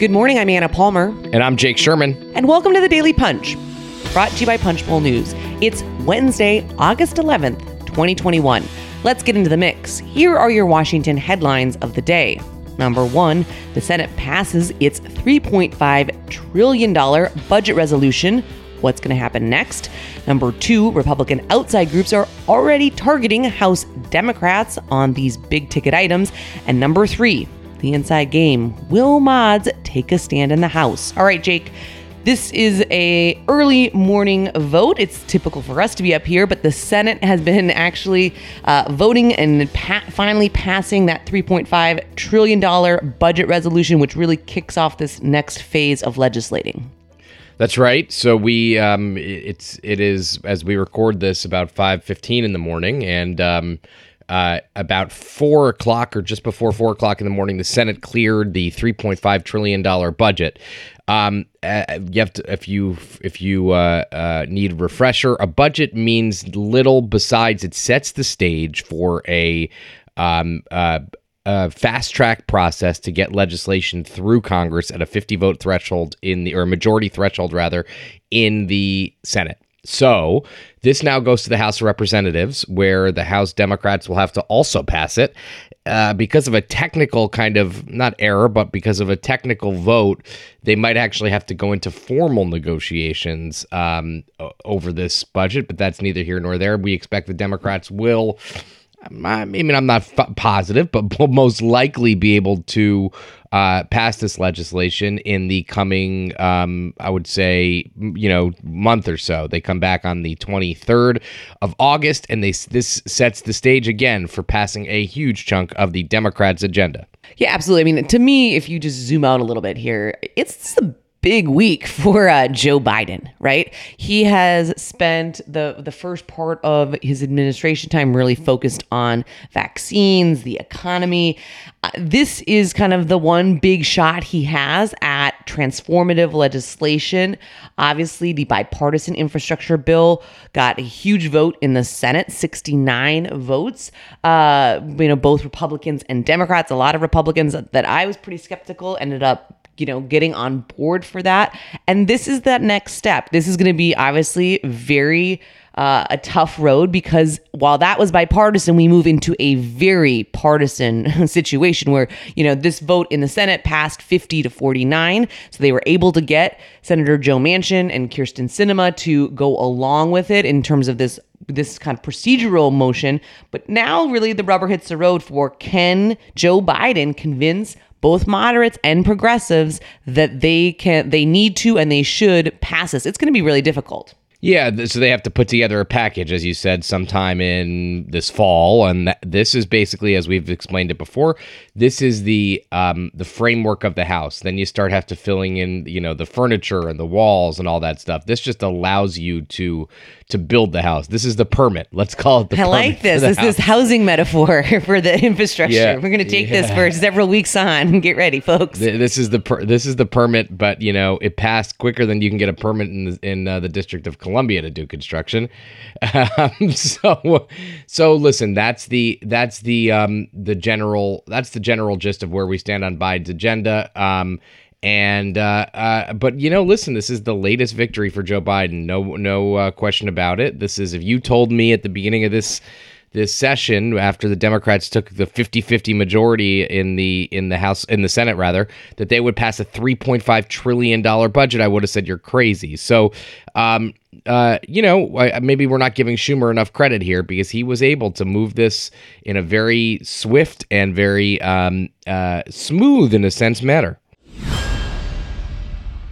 Good morning. I'm Anna Palmer. And I'm Jake Sherman. And welcome to the Daily Punch, brought to you by Punchbowl News. It's Wednesday, August 11th, 2021. Let's get into the mix. Here are your Washington headlines of the day. Number one, the Senate passes its $3.5 trillion budget resolution. What's going to happen next? Number two, Republican outside groups are already targeting House Democrats on these big ticket items. And number three, the inside game. Will mods take a stand in the House? All right, Jake. This is a early morning vote. It's typical for us to be up here, but the Senate has been actually uh, voting and pa- finally passing that 3.5 trillion dollar budget resolution, which really kicks off this next phase of legislating. That's right. So we um, it's it is as we record this about five fifteen in the morning, and um, uh, about four o'clock or just before four o'clock in the morning, the Senate cleared the three point five trillion dollar budget. Um, uh, you have to if you if you uh, uh, need a refresher, a budget means little besides it sets the stage for a um, uh, fast track process to get legislation through Congress at a 50 vote threshold in the or majority threshold rather in the Senate. So this now goes to the House of Representatives, where the House Democrats will have to also pass it. Uh, because of a technical kind of not error, but because of a technical vote, they might actually have to go into formal negotiations um, over this budget. But that's neither here nor there. We expect the Democrats will I mean, I'm not f- positive, but will most likely be able to uh, pass this legislation in the coming, um, I would say, you know, month or so. They come back on the 23rd of August, and they this sets the stage again for passing a huge chunk of the Democrats' agenda. Yeah, absolutely. I mean, to me, if you just zoom out a little bit here, it's the big week for uh, Joe Biden, right? He has spent the the first part of his administration time really focused on vaccines, the economy. Uh, this is kind of the one big shot he has at transformative legislation. Obviously, the bipartisan infrastructure bill got a huge vote in the Senate, 69 votes. Uh, you know, both Republicans and Democrats. A lot of Republicans that I was pretty skeptical ended up you know, getting on board for that. And this is that next step. This is going to be obviously very uh, a tough road because while that was bipartisan, we move into a very partisan situation where, you know, this vote in the Senate passed 50 to 49. So they were able to get Senator Joe Manchin and Kyrsten Sinema to go along with it in terms of this this kind of procedural motion. But now really the rubber hits the road for can Joe Biden convince both moderates and progressives that they can they need to and they should pass this. It's going to be really difficult. Yeah, so they have to put together a package, as you said, sometime in this fall, and this is basically, as we've explained it before, this is the um, the framework of the house. Then you start have to filling in, you know, the furniture and the walls and all that stuff. This just allows you to to build the house. This is the permit. Let's call it the. I like this. This is housing metaphor for the infrastructure. Yeah, We're going to take yeah. this for several weeks on. Get ready, folks. This is the per- this is the permit, but you know it passed quicker than you can get a permit in the, in uh, the District of Columbia to do construction. Um, so so listen, that's the that's the um, the general that's the general gist of where we stand on Biden's agenda. Um, and uh, uh, but you know, listen, this is the latest victory for Joe Biden. No, no uh, question about it. This is if you told me at the beginning of this this session after the Democrats took the 50-50 majority in the in the House in the Senate rather that they would pass a 3.5 trillion dollar budget I would have said you're crazy. So um, uh, you know, maybe we're not giving Schumer enough credit here because he was able to move this in a very swift and very um, uh, smooth, in a sense, manner.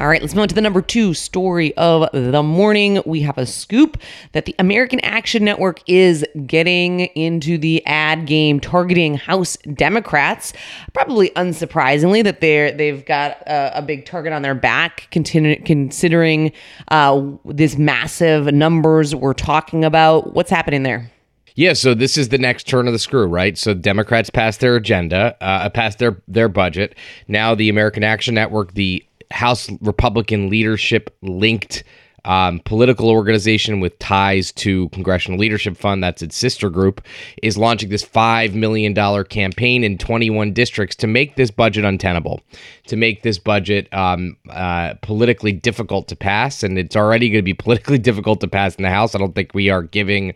All right, let's move on to the number two story of the morning. We have a scoop that the American Action Network is getting into the ad game targeting House Democrats. Probably unsurprisingly that they're they've got a, a big target on their back, continu- considering uh, this massive numbers we're talking about. What's happening there? Yeah, so this is the next turn of the screw, right? So Democrats passed their agenda, uh, passed their their budget. Now the American Action Network, the House Republican leadership linked um, political organization with ties to Congressional Leadership Fund, that's its sister group, is launching this $5 million campaign in 21 districts to make this budget untenable, to make this budget um, uh, politically difficult to pass. And it's already going to be politically difficult to pass in the House. I don't think we are giving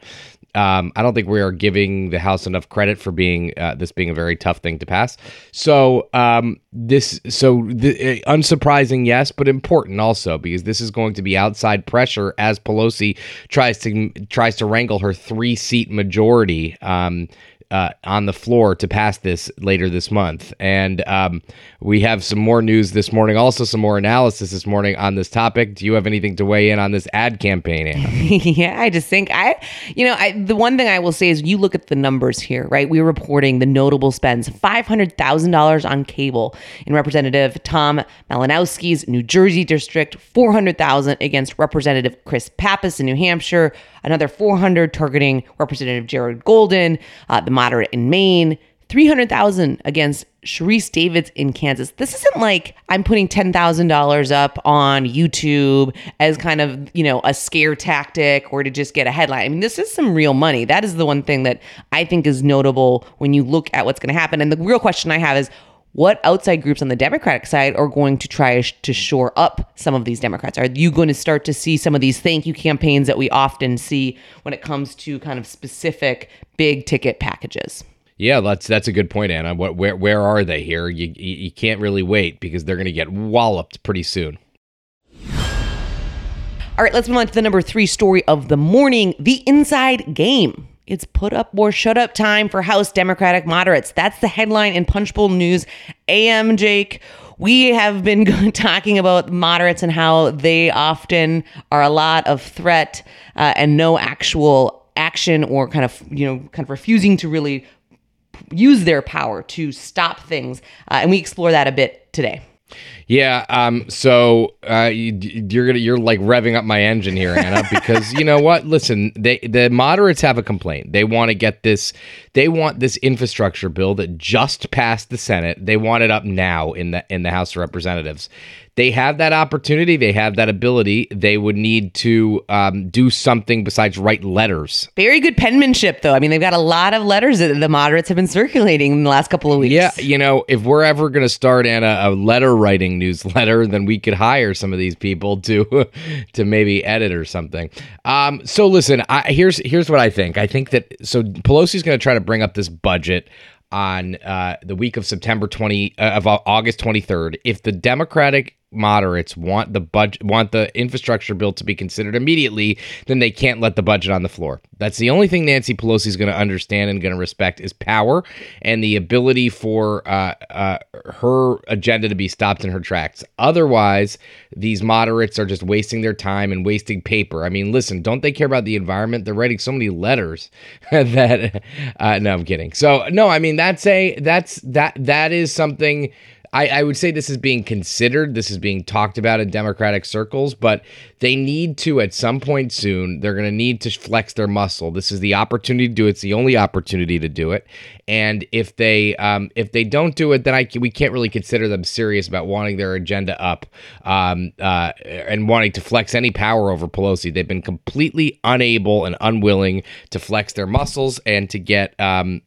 um, I don't think we are giving the House enough credit for being uh, this being a very tough thing to pass. So um, this, so the, uh, unsurprising, yes, but important also because this is going to be outside pressure as Pelosi tries to tries to wrangle her three seat majority. Um, uh, on the floor to pass this later this month. And um, we have some more news this morning, also some more analysis this morning on this topic. Do you have anything to weigh in on this ad campaign, Anna? yeah, I just think I, you know, I, the one thing I will say is you look at the numbers here, right? We're reporting the notable spends $500,000 on cable in Representative Tom Malinowski's New Jersey district, 400000 against Representative Chris Pappas in New Hampshire, another 400 targeting Representative Jared Golden, uh, the moderate in Maine, 300,000 against Sharice Davids in Kansas. This isn't like I'm putting $10,000 up on YouTube as kind of, you know, a scare tactic or to just get a headline. I mean, this is some real money. That is the one thing that I think is notable when you look at what's going to happen. And the real question I have is what outside groups on the Democratic side are going to try to shore up some of these Democrats? Are you going to start to see some of these thank you campaigns that we often see when it comes to kind of specific big ticket packages? Yeah, that's that's a good point, Anna. What where where are they here? You you, can't really wait because they're going to get walloped pretty soon. All right, let's move on to the number three story of the morning: the inside game. It's put up or shut up time for House Democratic moderates. That's the headline in Punchbowl News. AM Jake. We have been talking about moderates and how they often are a lot of threat uh, and no actual action or kind of, you know, kind of refusing to really use their power to stop things. Uh, and we explore that a bit today. Yeah. Um. So uh, you, are gonna you're like revving up my engine here, Anna, because you know what? Listen, they the moderates have a complaint. They want to get this. They want this infrastructure bill that just passed the Senate. They want it up now in the in the House of Representatives they have that opportunity, they have that ability. They would need to um, do something besides write letters. Very good penmanship, though. I mean, they've got a lot of letters that the moderates have been circulating in the last couple of weeks. Yeah, you know, if we're ever going to start in a, a, letter writing newsletter, then we could hire some of these people to to maybe edit or something. Um, so listen, I, here's here's what I think. I think that so Pelosi's going to try to bring up this budget on uh, the week of September 20 uh, of August 23rd. If the Democratic moderates want the budget want the infrastructure bill to be considered immediately, then they can't let the budget on the floor. That's the only thing Nancy Pelosi is going to understand and going to respect is power and the ability for uh, uh, her agenda to be stopped in her tracks. Otherwise, these moderates are just wasting their time and wasting paper. I mean, listen, don't they care about the environment? They're writing so many letters that. Uh, no, I'm kidding. So no, I mean that's a that's that that is something I, I, would say this is being considered. This is being talked about in Democratic circles, but they need to, at some point soon, they're going to need to flex their muscle. This is the opportunity to do it. It's the only opportunity to do it. And if they um, if they don't do it, then I we can't really consider them serious about wanting their agenda up um, uh, and wanting to flex any power over Pelosi. They've been completely unable and unwilling to flex their muscles and to get um,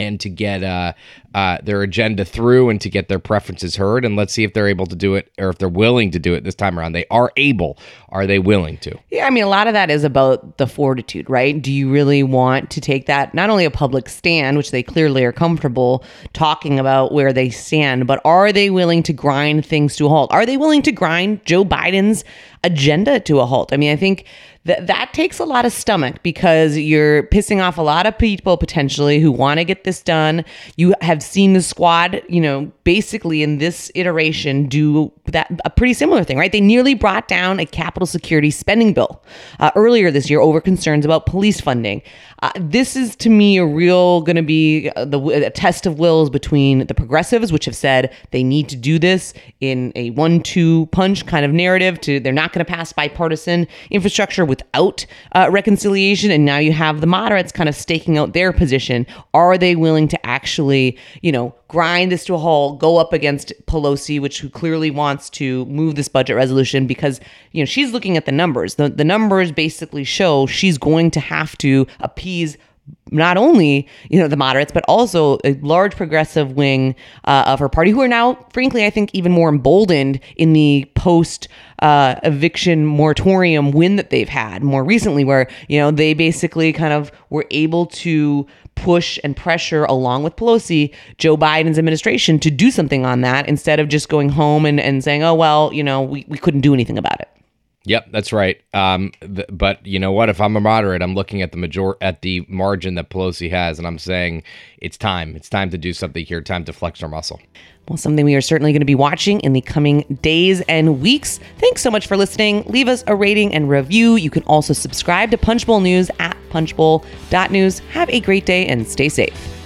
and to get uh, uh, their agenda through and to get their preferences heard. And let's see if they're able to do it or if they're willing to do it this time around. They are able. Are they willing to? Yeah, I mean, a lot of that is about the fortitude, right? Do you really want to take that, not only a public stand, which they clearly are comfortable talking about where they stand, but are they willing to grind things to a halt? Are they willing to grind Joe Biden's agenda to a halt? I mean, I think that that takes a lot of stomach because you're pissing off a lot of people potentially who want to get this done. You have seen the squad, you know, basically in this iteration do that a pretty similar thing, right? They nearly brought down a Capitol security spending bill uh, earlier this year over concerns about police funding. Uh, this is to me a real going to be uh, the a test of wills between the progressives, which have said they need to do this in a one-two punch kind of narrative. To they're not going to pass bipartisan infrastructure without uh, reconciliation, and now you have the moderates kind of staking out their position. Are they willing to actually, you know, grind this to a halt, go up against Pelosi, which who clearly wants to move this budget resolution because you know she's looking at the numbers. The the numbers basically show she's going to have to appease not only you know the moderates but also a large progressive wing uh, of her party who are now frankly i think even more emboldened in the post uh, eviction moratorium win that they've had more recently where you know they basically kind of were able to push and pressure along with pelosi joe biden's administration to do something on that instead of just going home and, and saying oh well you know we, we couldn't do anything about it Yep, that's right. Um, th- but you know what? If I'm a moderate, I'm looking at the major at the margin that Pelosi has, and I'm saying it's time. It's time to do something here. Time to flex our muscle. Well, something we are certainly going to be watching in the coming days and weeks. Thanks so much for listening. Leave us a rating and review. You can also subscribe to Punchbowl News at punchbowl.news. Have a great day and stay safe.